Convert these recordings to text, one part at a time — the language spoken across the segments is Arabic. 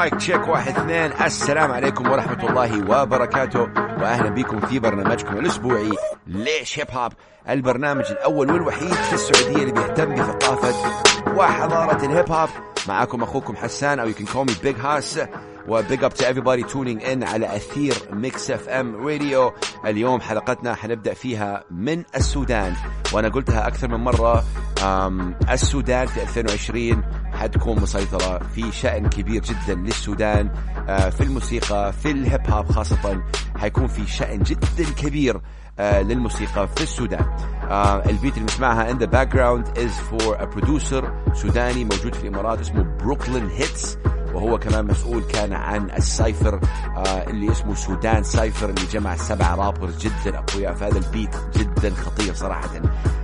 Mic check واحد اثنين. السلام عليكم ورحمة الله وبركاته. وأهلا بكم في برنامجكم الأسبوعي ليش هيب هوب البرنامج الأول والوحيد في السعودية اللي بيهتم بثقافة وحضارة الهيب هوب. معاكم أخوكم حسان أو you can call me Big Hass و big up to everybody tuning in على أثير Mix FM Radio اليوم حلقتنا حنبدأ فيها من السودان. وأنا قلتها أكثر من أم، السودان في 2020 حتكون مسيطرة في شأن كبير جدا للسودان. آه، في الموسيقى في الهيب هوب خاصة حيكون في شأن جدا كبير. للموسيقى في السودان. آه، ال beat اللي بنسمعها in the background is for a producer سوداني موجود في الإمارات اسمه Brooklyn Heights وهو كمان مسؤول كان عن ال cypher آه اللي اسمه Sudan Cypher اللي جمع سبع rappers جدا. اقوياء فهذا ال beat جدا خطير صراحة.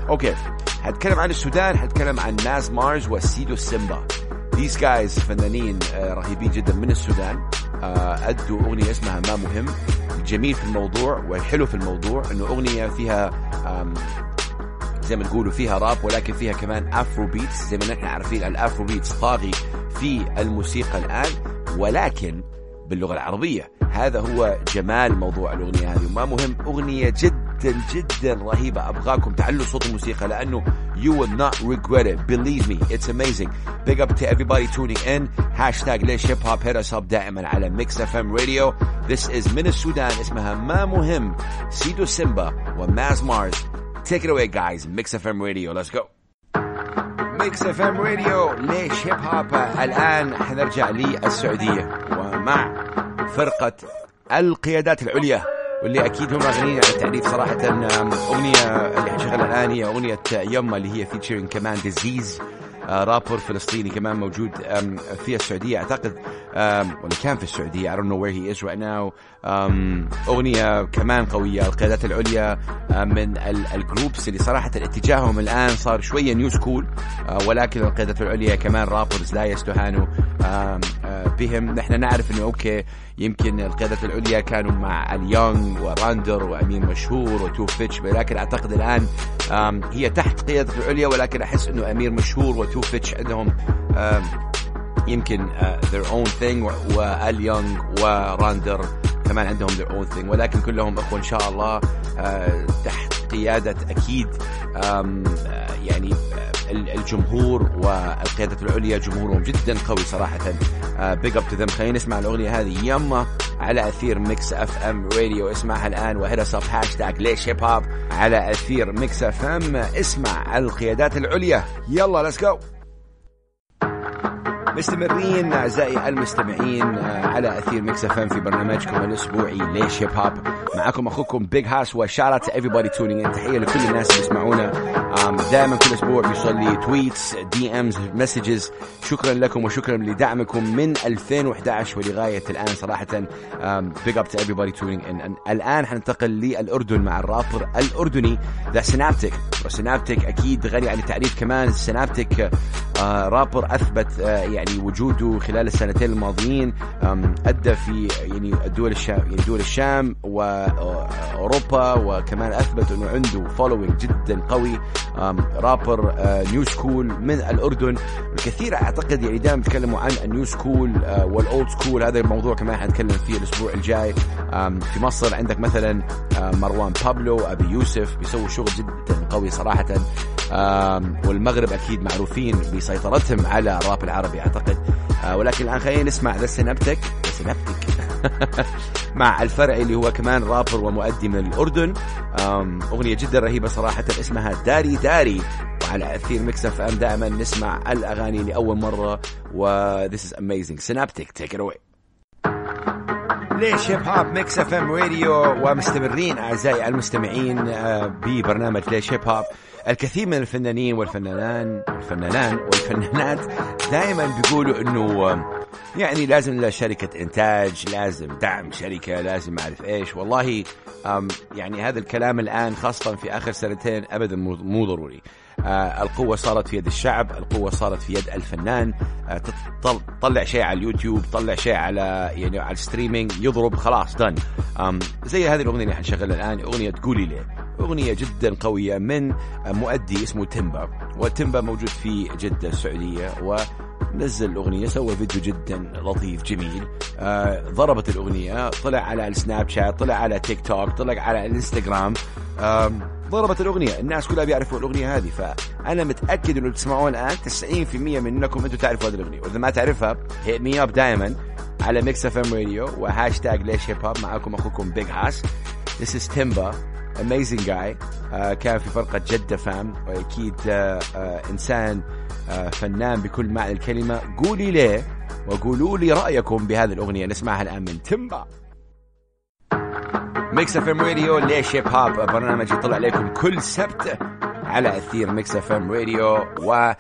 okay حتكلم عن السودان حتكلم عن ناز مارز وسيدو سيمبا. These guys فنانين آه رهيبين جدا من السودان. آه أدوا أغنية اسمها ما مهم. الجميل في الموضوع والحلو في الموضوع أنه أغنية فيها زي ما تقولوا فيها راب ولكن فيها كمان Afrobeats زي ما نحن عارفين ال Afrobeats طاغي في الموسيقى الآن ولكن باللغة العربية. هذا هو جمال موضوع الأغنية هذه. وما مهم أغنية جدا جدا رهيبة. أبغاكم تعلوا صوت الموسيقى لأنه you will not regret it. Believe me it's amazing. Big up to everybody tuning in. Hashtag ليش هيب هوب head up دائما على Mix FM Radio this is من السودان اسمها ما مهم سيدو سيمبا وماز مارز. Take it away guys. Mix FM Radio. Let's go. Mix FM Radio ليش هيب هوب الآن حنرجع للسعودية. ومع فرقة القيادات العليا واللي أكيد هم غنيين عن التعريف صراحة أغنية اللي حنشغلها الآن هي أغنية يما اللي هي featuring كمان ديزيز رابر فلسطيني كمان موجود في السعودية. أعتقد ولا كان في السعودية I don't know where he is right now. أغنية كمان قوية القيادات العليا أم، من ال- ال groups اللي صراحة اتجاههم الآن صار شوية new school ولكن القيادات العليا كمان rappers لا يستهانوا. بهم. نحن نعرف إنه okay يمكن القيادات العليا كانوا مع اليونغ وراندر وأمين مشهور وتو فيتش ولكن أعتقد الآن هي تحت قيادة العليا ولكن أحس إنه أمير مشهور وتو فيتش عندهم يمكن their own thing و- واليونغ وراندر كمان عندهم their own thing. ولكن كلهم اخوه إن شاء الله uh, تحت قيادة أكيد يعني الجمهور والقيادة العليا جمهورهم جدا قوي صراحة. big up to them خلينا نسمع الأغنية هذه. يما على أثير Mix FM راديو اسمعها الآن و hit us up هاشتاج ليش هيب هوب على أثير Mix FM اسمع القيادات العليا. يلا let's go مستمرين أعزائي المستمعين آه، على أثير Mix FM في برنامجكم الأسبوعي ليش هيب هوب معكم أخوكم Big Hass و you're tuning in. تحية لكل الناس اللي يسمعونا. دائما كل أسبوع بيوصل لي tweets DMs messages شكرا لكم وشكرا لدعمكم من 2011 ولغاية الآن صراحة. big up to tuning in. الآن حننتقل للأردن مع الرابر الأردني. The Synaptik و Synaptik أكيد غني عن التعريف كمان. Synaptik rapper أثبت آه، يعني وجوده خلال السنتين الماضيين أدى في يعني الدول الشام يعني دول الشام واوروبا وكمان أثبت إنه عنده following جدا قوي. رابر آه، new school من الأردن. الكثير أعتقد يعني دائما بيتكلموا عن ال new school آه، وال old school هذا الموضوع كمان حنتكلم فيه الأسبوع الجاي. في مصر عندك مثلا آه، مروان بابلو أبي يوسف بيسووا شغل جدا قوي صراحة. والمغرب أكيد معروفين بسيطرتهم على الراب العربي أعتقد. آه، ولكن الآن خلينا نسمع The Synaptik Synaptik مع الفرعي اللي هو كمان رابر ومؤدي من الأردن. أغنية جدا رهيبة صراحة اسمها داري داري. وعلى أثير Mix FM دائما نسمع الأغاني لأول مرة. و this is amazing. Synaptik take it away. ليش هيب هوب Mix FM راديو ومستمرين أعزائي المستمعين آه، ببرنامج ليش هيب هوب الكثير من الفنانين والفنانان والفنانان والفنانات دائما بيقولوا إنه آه، يعني لازم شركة إنتاج لازم دعم شركة لازم أعرف إيش. والله يعني هذا الكلام الآن خاصة في آخر سنتين ابدا مو ضروري. القوة صارت في يد الشعب القوة صارت في يد الفنان. آه، تطل- طلع شيء على اليوتيوب طلع شيء على يعني على ال streaming يضرب خلاص done زي هذه الأغنية اللي حنشغلها الآن أغنية تقولي ليه أغنية جدا قوية من آه، مؤدي اسمه تيمبا وتيمبا موجود في جدة السعودية و نزل الأغنية سوى فيديو جدا لطيف جميل. آه ضربت الأغنية طلع على السناب شات طلع على تيك توك طلع على الإنستغرام. آه ضربت الأغنية الناس كلها بيعرفوا الأغنية هذه. فأنا متأكد أنه تسمعون الآن 90% منكم أنتم تعرفوا هذه الأغنية. وإذا ما تعرفها hit me up دائما على Mix FM راديو وهاشتاج ليش هيب هوب معكم أخوكم Big Hass This is Timba amazing guy. uh, كان في فرقة جدة فام وأكيد uh, uh, إنسان فنان بكل معنى الكلمة. قولي ليه وقولوا لي رأيكم بهذه الأغنية. نسمعها الآن من تيمبا Mix FM راديو ليش هيب هوب برنامج يطلع عليكم كل سبت على أثير Mix FM راديو و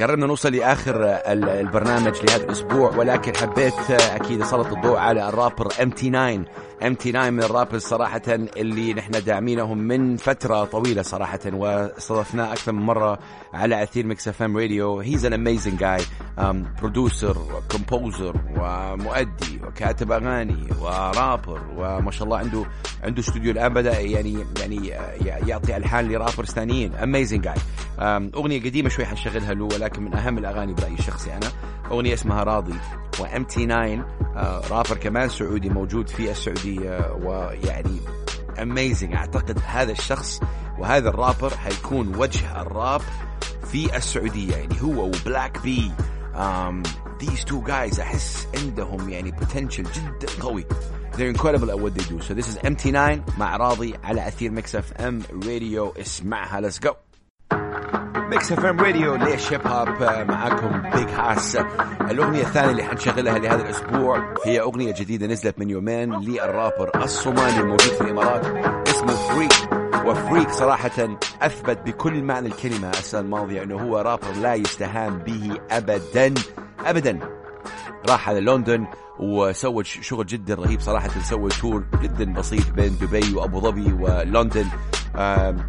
قررنا نوصل لآخر البرنامج لهذا الأسبوع ولكن حبيت أكيد اسلط الضوء على ال rapper MT9 MT9 من ال rappers صراحة اللي نحن داعمينهم من فترة طويلة صراحة واستضفناه أكثر من مرة على أثير Mix FM راديو. he's an amazing guy producer و composer ومؤدي وكاتب أغاني ورابر وما شاء الله عنده عنده استوديو الآن بدأ يعني يعني يعطي ألحان ل rappers ثانيين. amazing guy أغنية قديمة شوي حنشغلها له ولكن من أهم الأغاني برأيي الشخصي أنا. أغنية اسمها راضي و MT9 rapper كمان سعودي موجود في السعودية ويعني amazing أعتقد هذا الشخص وهذا الرابر حيكون وجه الراب في السعودية. يعني هو وبلاك بي. Um, these two guys أحس عندهم يعني potential جدا قوي. They're incredible at what they do. So this is MT9 مع راضي على أثير Mix FM راديو اسمعها. Let's go. Mix FM راديو ليش هيب هوب معاكم Big Hass الأغنية الثانية اللي حنشغلها لهذا الأسبوع هي أغنية جديدة نزلت من يومين للرابر الصومالي الموجود في الإمارات اسمه Freek و Freek صراحة أثبت بكل معنى الكلمة السنة الماضية أنه هو رابر لا يستهان به أبدا. أبدا. راح على لندن وسوى شغل جدا رهيب صراحة سوى tour جدا بسيط بين دبي وأبو ظبي ولندن.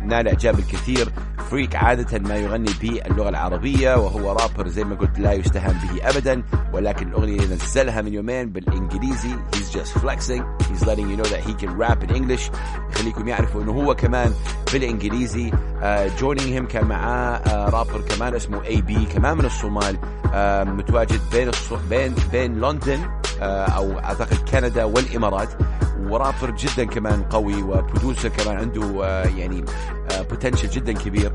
نال إعجاب الكثير. Freek عادة ما يغني باللغة العربية وهو رابر زي ما قلت لا يستهان به أبدا ولكن الأغنية اللي نزلها من يومين بالإنجليزي he's just flexing he's letting you know that he can rap in English. يخليكم يعرفوا أنه هو كمان بالإنجليزي. uh, joining him كان معاه uh, rapper كمان اسمه AB كمان من الصومال. uh, متواجد بين. بين بين لندن أو أعتقد كندا والإمارات. ورابر جدا كمان قوي و producer كمان عنده يعني potential جدا كبير.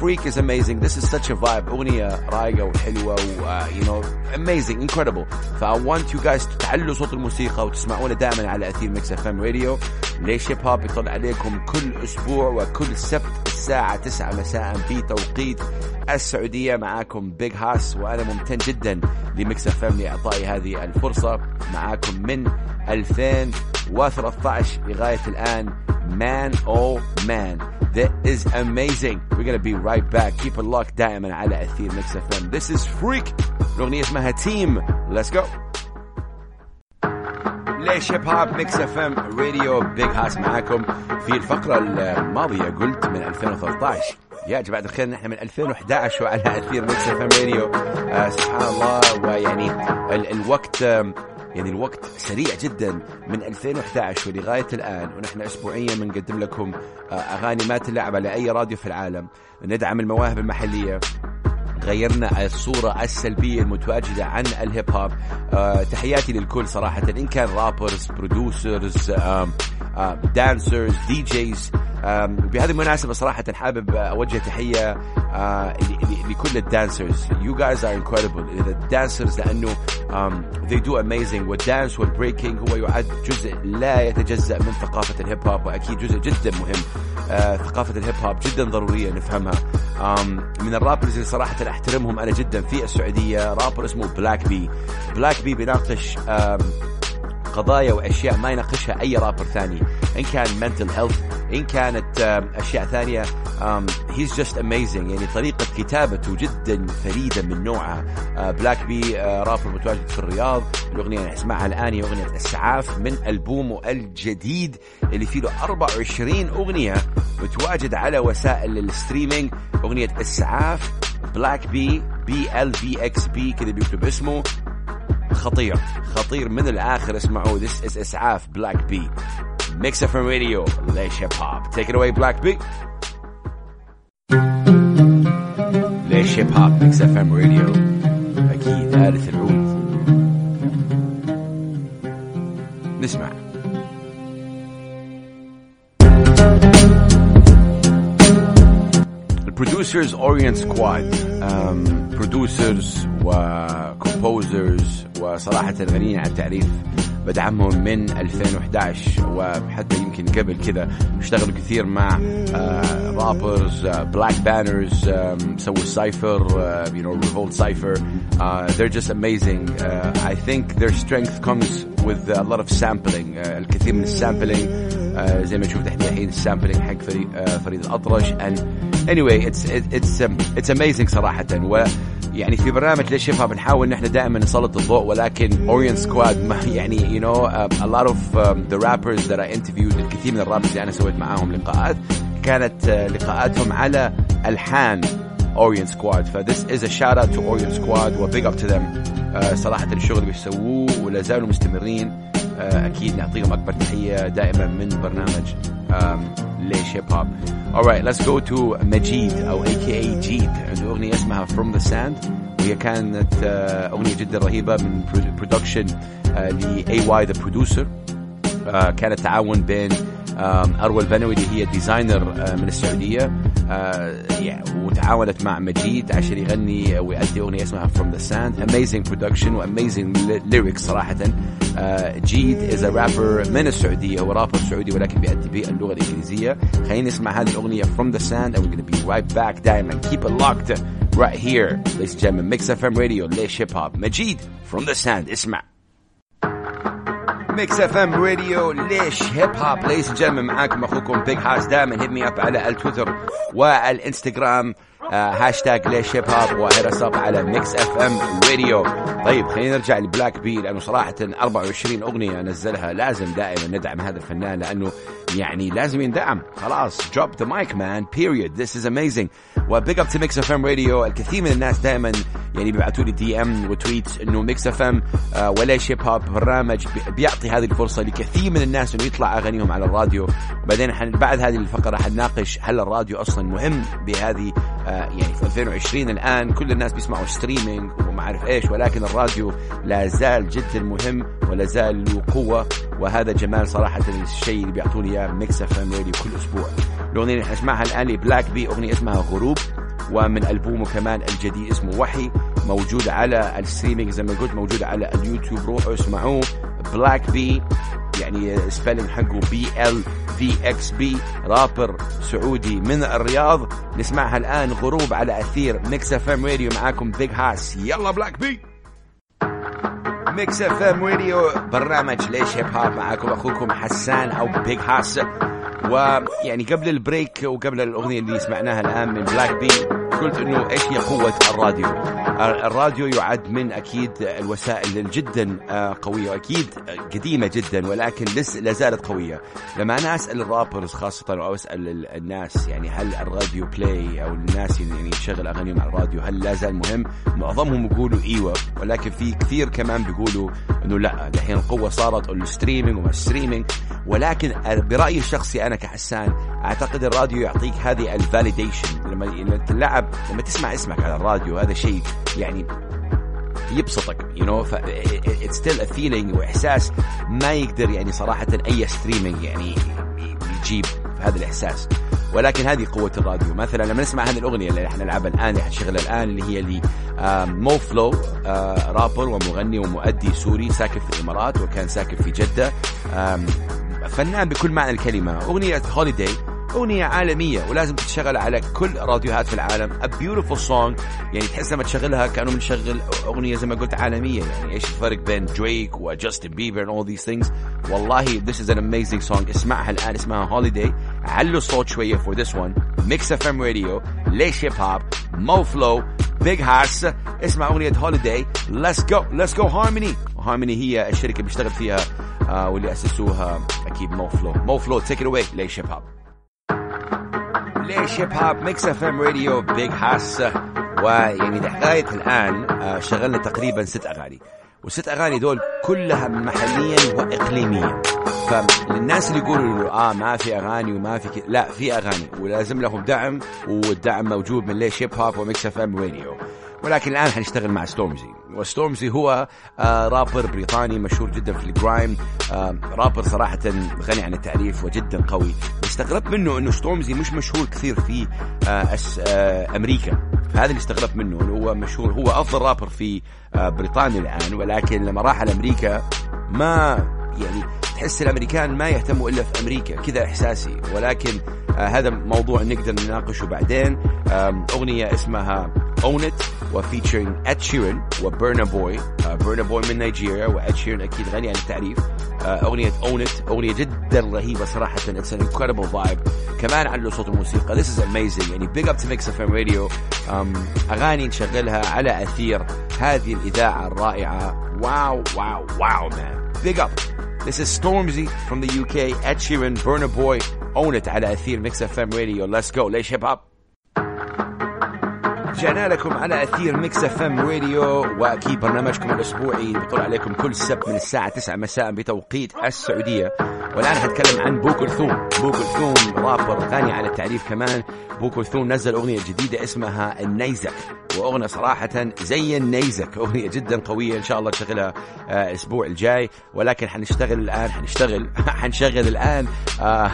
Freek is amazing this is such a vibe. أغنية رايقه وحلوة و you know amazing incredible. ف I want you guys تعلوا صوت الموسيقى وتسمعونا دائما على أثير Mix FM راديو ليش هيب هوب يطلع عليكم كل أسبوع وكل سبت؟ الساعة 9 مساء في توقيت السعودية معاكم Big Hass وأنا ممتن جدا ل Mix FM لإعطائي هذه الفرصة. معاكم من 2013 لغاية الآن man oh man. That is amazing. We're gonna be right back. Keep it locked دائما على أثير Mix FM this is Freek. الأغنية اسمها team. Let's go. ليش هيب هوب Mix FM راديو Big Hass معاكم. في الفقرة الماضية قلت من 2013 يا جماعة الخير نحن من 2011 وعلى أثير Mix FM راديو سبحان الله ويعني ال الوقت يعني الوقت سريع جدا من 2011 ولغاية الآن. ونحن أسبوعيا بنقدم لكم آه أغاني ما تلعب على أي راديو في العالم. ندعم المواهب المحلية. غيرنا الصورة السلبية المتواجدة عن الهيب هوب. أه تحياتي للكل صراحة. إن كان rappers producers dancers DJs بهذه المناسبة صراحة حابب أوجه تحية uh, لكل ال dancers you guys are incredible. ال dancers لأنه they do amazing. وال dance وال breaking هو يعد جزء لا يتجزأ من ثقافة الهيب هوب وأكيد جزء جدا مهم uh, ثقافة الهيب هوب جدا ضرورية نفهمها. من ال rappers اللي صراحة أحترمهم أنا جدا في السعودية رابر اسمه BLVXB BLVXB بيناقش قضايا وأشياء ما يناقشها أي رابر ثاني. إن كان mental health إن كانت أشياء ثانية he's just amazing يعني طريقة كتابته جدا فريدة من نوعها. BLVXB rapper متواجد في الرياض. الأغنية اللي نسمعها الآن هي أغنية أسعاف من ألبومه الجديد اللي فيه له 24 أغنية متواجد على وسائل ال streaming. أغنية أسعاف BLVXB B L V X B كذا بيكتب اسمه. خطير خطير من الآخر. اسمعوا this is إسعاف BLVXB Mix FM راديو ليش هيب هوب take it away BLVXB ليش هيب هوب Mix FM راديو آلة العود. نسمع. ال producers Orient Squad producers و composers وصراحة غنيين عن التعريف بدعمهم من 2011 وحتى يمكن قبل كذا اشتغلوا كثير مع rappers Black Banners سووا cypher you know Revolt cypher uh, they're just amazing. uh, I think their strength comes with a lot of sampling. uh, الكثير من ال sampling uh, زي ما نشوف الحين ال sampling حق فريد, uh, فريد الأطرش. And anyway it's it's um, it's amazing صراحة. و يعني في برنامج ليش هيب بنحاول نحن دائما نسلط الضوء ولكن Orient Squad يعني uh, a lot of um, the rappers that I interviewed الكثير من الرابرز اللي أنا سويت معاهم لقاءات كانت uh, لقاءاتهم على ألحان Orient Squad. ف this is a shout out to Orient Squad و big up to them. uh, صراحة الشغل اللي بيسووه ولا زالوا مستمرين. Uh, أكيد نعطيهم أكبر تحية دائما من برنامج ليش هيب هوب alright let's go to مجيد أو aka جيد. عنده أغنية اسمها From the Sand. وهي كانت uh, أغنية جدا رهيبة من production ل AY the producer. uh, كانت تعاون بين أروى البنوي اللي هي designer من السعودية. وتعاونت مع مجيد عشان يغني ويؤدي أغنية اسمها From the Sand. Amazing production و amazing lyrics صراحة. جيد is a rapper من السعودية هو رابر سعودي ولكن بيأدي باللغة الإنجليزية. خلينا نسمع هذه الأغنية From the Sand and we're gonna be right back دائما keep it locked right here. Ladies and gentlemen Mix FM Radio. ليش هيب هوب مجيد From the Sand. اسمع. Mix FM راديو ليش هيب هوب ليس جنب معاكم أخوكم Big Hass دائما. hit me up على التويتر والإنستغرام هاشتاج ليش هيب هوب و hit us up على Mix FM راديو طيب خلينا نرجع ل BLVXB لأنه صراحة 24 أغنية نزلها. لازم دائما ندعم هذا الفنان لأنه يعني لازم يندعم خلاص drop the mic man. Period. This is amazing. و big up to Mix FM راديو الكثير من الناس دائما يعني بيبعثوا لي DM و tweets إنه Mix FM آه وليش هيب هوب برنامج بيعطي هذه الفرصة لكثير من الناس إنه يطلع أغانيهم على الراديو. وبعدين بعد هذه الفقرة حنناقش هل الراديو أصلا مهم بهذه يعني في 2020 الآن كل الناس بيسمعوا streaming وما أعرف إيش ولكن الراديو لا زال جدا مهم ولا زال له قوة. وهذا جمال صراحة الشيء اللي بيعطوني إياه Mix FM راديو كل أسبوع. الأغنية اللي حنسمعها الآن ل BLVXB أغنية اسمها غروب ومن ألبومه كمان الجديد اسمه وحي موجود على ال streaming زي ما قلت موجود على اليوتيوب روحوا اسمعوه. BLVXB يعني spelling حقه B L V X B rapper سعودي من الرياض. نسمعها الآن غروب على أثير Mix FM راديو معاكم Big Hass يلا BLVXB Mix FM راديو برنامج ليش هيب هوب معاكم أخوكم حسان أو Big Hass ويعني قبل ال break وقبل الأغنية اللي سمعناها الآن من BLVXB قلت إنه إيش هي قوة الراديو؟ الراديو يعد من أكيد الوسائل جدا قوية وأكيد قديمة جدا ولكن لسه لا زالت قوية. لما أنا أسأل ال rappers خاصة أو أسأل الناس يعني هل ال radio play أو الناس يعني تشغل أغانيهم على الراديو هل لا زال مهم؟ معظمهم يقولوا إيوه ولكن في كثير كمان بيقولوا إنه لا دحين القوة صارت ال streaming وما ال streaming ولكن برأيي الشخصي أنا كحسان أعتقد الراديو يعطيك هذه ال validation لما تلعب لما تسمع اسمك على الراديو هذا شيء يعني يبسطك you know it's still a feeling وإحساس ما يقدر يعني صراحة أي streaming يعني يجيب هذا الإحساس. ولكن هذه قوة الراديو. مثلا لما نسمع هذه الأغنية اللي إحنا نلعبها الآن اللي حنشغلها الآن اللي هي لي مو فلو رابر ومغني ومؤدي سوري ساكن في الإمارات وكان ساكن في جدة. فنان بكل معنى الكلمة. أغنية Holiday أغنية عالمية ولازم تشتغل على كل راديوهات في العالم. A beautiful song. يعني تحس لما تشغلها كأنه بنشغل أغنية زي ما قلت عالمية. يعني إيش الفرق بين دريك وجاستن بيبر and all these things والله this is an amazing song. اسمعها الآن. اسمها holiday. علوا الصوت شوية for this one. Mix FM radio. ليش هيب هوب مو فلو بيج هاس اسمع أغنية holiday. Let's go. Let's go Harmony. Harmony هي الشركة اللي بيشتغل فيها آه واللي أسسوها أكيد مو فلو مو فلو take it away. ليش هيب هوب ليش هيب هوب ميكس اف ام راديو بيج هاس ويعني لغاية الآن شغلنا تقريبا ست أغاني. والست أغاني دول كلها محليا واقليميا. فللناس اللي يقولوا إنه آه ما في أغاني وما في لا في أغاني. ولازم لهم دعم والدعم موجود من ليش هيب هوب وميكس اف ام راديو ولكن الآن حنشتغل مع ستورمزي. وستورمزي هو آه رابر بريطاني مشهور جدا في ال grime. آه رابر صراحة غني عن التعريف وجدا قوي. استغربت منه إنه ستورمزي مش مشهور كثير في آه أس آه أمريكا. فهذا اللي استغربت منه إنه هو مشهور هو أفضل رابر في آه بريطانيا الآن. ولكن لما راح لامريكا ما يعني تحس الأمريكان ما يهتموا إلا في أمريكا. كذا إحساسي. ولكن آه هذا موضوع نقدر نناقشه بعدين. آه أغنية اسمها Own It و featuring اد شيرن وبرنا بوي برنا بوي من نيجيريا واد شيرن أكيد غني عن التعريف. Uh, أغنية Own It أغنية جدا رهيبة صراحة it's an incredible vibe كمان على صوت الموسيقى this is amazing. يعني big up to Mix FM Radio. Um, أغاني نشغلها على أثير هذه الإذاعة الرائعة. wow wow wow man big up. This is Stormzy from the UK, Ed Sheeran, Burna Boy, Own It على أثير ميكس اف ام راديو Let's go. ليش هيب هوب رجعنا لكم على أثير ميكس اف ام راديو وأكيد برنامجكم الأسبوعي بيطلع عليكم كل سبت من الساعة 9 مساء بتوقيت السعودية. والآن حنتكلم عن بو كلثوم. بو كلثوم رابر غني عن التعريف كمان. بو كلثوم نزل أغنية جديدة اسمها النيزك. وأغنية صراحة زي النيزك. أغنية جدا قوية إن شاء الله نشغلها آه الأسبوع الجاي. ولكن حنشتغل الآن حنشتغل حنشغل الآن آه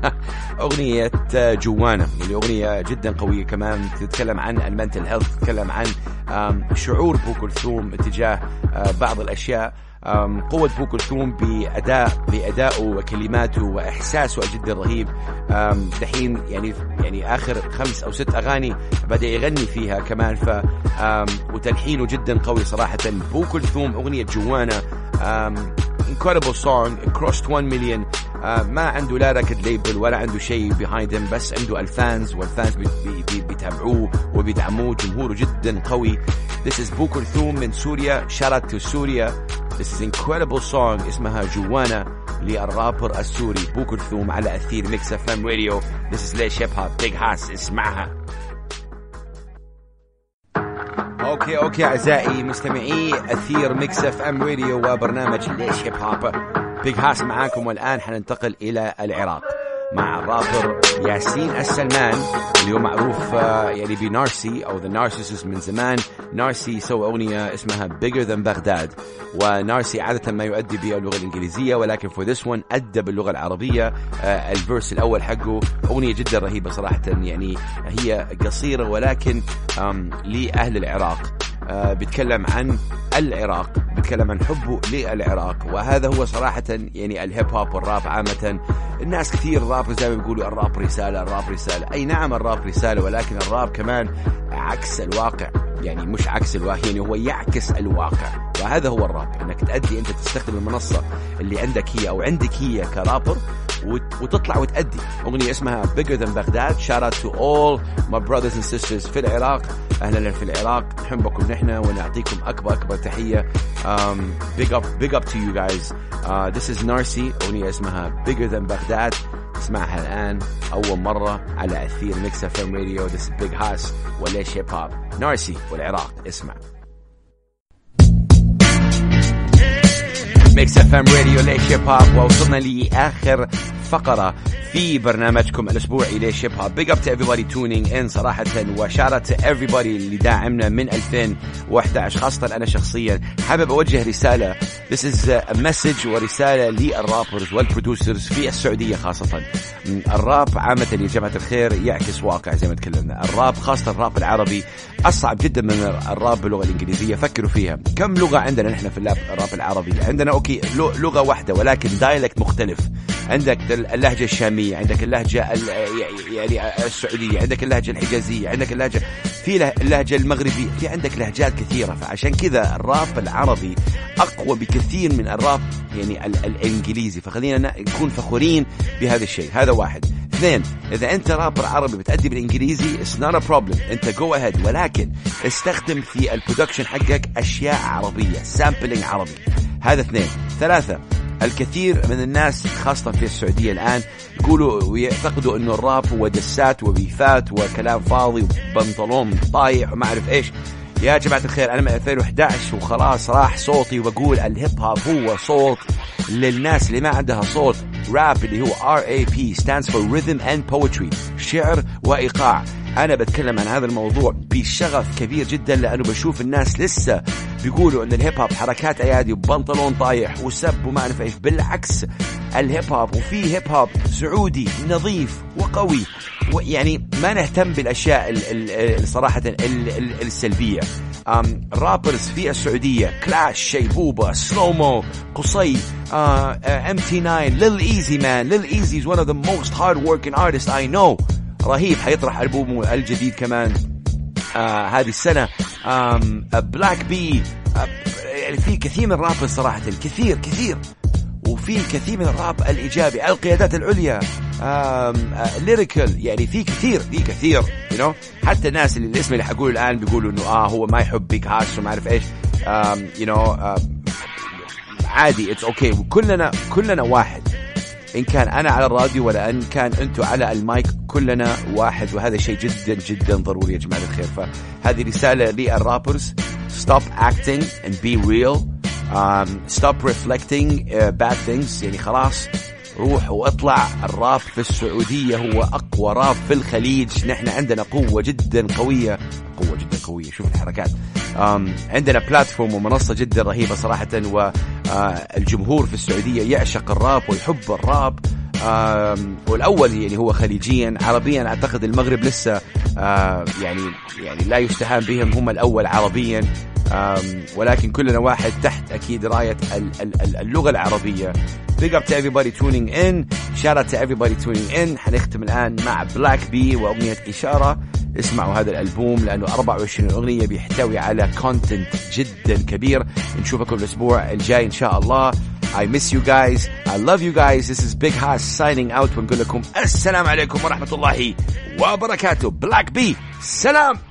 أغنية جوانا. اللي أغنية جدا قوية كمان تتكلم عن ال mental health تتكلم عن شعور بو كلثوم تجاه آه بعض الأشياء. قوة بو كلثوم بأداء بأدائه وكلماته وإحساسه جدا رهيب. دحين يعني يعني آخر خمس أو ست أغاني بدأ يغني فيها كمان. ف وتلحينه جدا قوي صراحة. بو كلثوم أغنية جوانا. incredible song. Crossed 1 million. uh, ما عنده لا record label ولا عنده شيء behind him بس عنده ال fans وال fans بي بي بيتابعوه وبيدعموه جمهوره جدا قوي. This is بو كلثوم من سوريا shout out to سوريا This is incredible song. اسمها جوانا للرابر السوري. بو كلثوم على أثير ميكس اف ام راديو This is ليش هيب هوب بيج هاس اسمعها. okay okay أعزائي مستمعي أثير ميكس اف ام راديو وبرنامج ليش هيب هوب بيج هاس معاكم والآن حننتقل إلى العراق. مع الرابر ياسين السلمان اللي هو معروف يعني بنارسي أو The Narcicyst من زمان. نارسي سوى أغنية اسمها Bigger Than بغداد ونارسي عادة ما يؤدي باللغة الإنجليزية ولكن for this one ادى باللغة العربية. ال verse الأول حقه أغنية جدا رهيبة صراحة يعني هي قصيرة ولكن لأهل العراق. آه بيتكلم عن العراق بيتكلم عن حبه للعراق. وهذا هو صراحة يعني الهيب هوب والراب عامة. الناس كثير راب زي ما بيقولوا الراب رسالة الراب رسالة. أي نعم الراب رسالة ولكن الراب كمان عكس الواقع. يعني مش عكس الواقع يعني هو يعكس الواقع. وهذا هو الراب. إنك تأدي أنت تستخدم المنصة اللي عندك هي أو عندك هي كرابر وتطلع وتأدي. أغنية اسمها Bigger Than بغداد shout out to all my brothers and sisters في العراق. أهلا في العراق. نحبكم نحن ونعطيكم أكبر أكبر تحية. Um, big up big up to you guys. Uh, this is Narcy. أغنية اسمها Bigger Than بغداد اسمعها الآن. أول مرة على أثير ميكس اف ام راديو this is Big Haas. وليش هيب هوب نارسي والعراق. اسمع. ميكس اف ام راديو ليش هيب هوب ووصلنا لاخر فقرة في برنامجكم الاسبوعي ليش هيب هوب big up to everybody tuning in صراحة و shout out everybody اللي داعمنا من 2011 خاصة أنا شخصيا. حابب أوجه رسالة. This is a message ورسالة لل rappers وال producers في السعودية خاصة. الراب عامة يا جماعة الخير يعكس واقع زي ما تكلمنا. الراب خاصة الراب العربي أصعب جدا من الراب باللغة الإنجليزية. فكروا فيها. كم لغة عندنا نحن في الراب العربي؟ عندنا okay لغة واحدة ولكن dialect مختلف. عندك اللهجة الشامية عندك اللهجة يعني السعودية عندك اللهجة الحجازية عندك اللهجة في اللهجة المغربية في عندك لهجات كثيرة فعشان كذا الراب العربي أقوى بكثير من الراب يعني الإنجليزي فخلينا نكون فخورين بهذا الشيء. هذا واحد. اثنين إذا أنت رابر عربي بتأدي بالإنجليزي it's not a problem. أنت go ahead ولكن استخدم في ال production حقك أشياء عربية sampling عربي. هذا اثنين. ثلاثة الكثير من الناس خاصة في السعودية الآن يقولوا ويعتقدوا إنه الراب هو دسات وبيفات وكلام فاضي وبنطلون طايح وما أعرف إيش. يا جماعة الخير أنا من 2011 وخلاص راح صوتي وبقول الهيب هوب هو صوت للناس اللي ما عندها صوت. راب اللي هو RAP stands for Rhythm and Poetry شعر وإيقاع. أنا بتكلم عن هذا الموضوع بشغف كبير جدا لأنه بشوف الناس لسه بيقولوا إن ال hip hop حركات أيادي وبنطلون طايح وسب وما أعرف إيش. بالعكس ال hip hop وفي hip hop سعودي نظيف وقوي. يعني ما نهتم بالأشياء صراحة السلبية. rappers في السعودية كلاش شيبوبة سلومو قصي MT 9 Lil Eazy man Lil Eazy is one of the most hard working artists I know رهيب حيطرح ألبومه الجديد كمان. آه هذه السنة. بلاك بي يعني في كثير من الراب صراحة كثير كثير. وفي كثير من الراب الإيجابي القيادات العليا. lyrical يعني في كثير في كثير you you know? حتى الناس اللي الاسم اللي حقوله الآن بيقولوا إنه آه هو ما يحب Big Haas وما أعرف إيش. you know عادي it's okay okay. وكلنا كلنا واحد. إن كان أنا على الراديو ولا إن كان أنتم على المايك كلنا واحد وهذا شيء جدا جدا ضروري يا جماعة الخير. فهذه رسالة لل rappers. Stop acting and be real. Um, stop reflecting uh, bad things. يعني خلاص روح واطلع. الراب في السعودية هو أقوى راب في الخليج. نحن عندنا قوة جدا قوية. قوة جدا قوية. شوف الحركات. عندنا بلاتفورم ومنصة جدا رهيبة صراحة والجمهور في السعودية يعشق الراب ويحب الراب. والأول يعني هو خليجيا. عربيا أعتقد المغرب لسه يعني يعني لا يستهان بهم. هم الأول عربيا. ولكن كلنا واحد تحت أكيد راية اللغة العربية big up to everybody tuning in shout out to everybody tuning in حنختم الآن مع بلاك بي وأغنية إشارة اسمعوا هذا الألبوم لأنه 24 أغنية بيحتوي على content جدا كبير نشوفكم الأسبوع الجاي إن شاء الله I miss you guys. I love you guys. This is Big Haas signing out ونقول لكم السلام عليكم ورحمة الله وبركاته. Black B. سلام.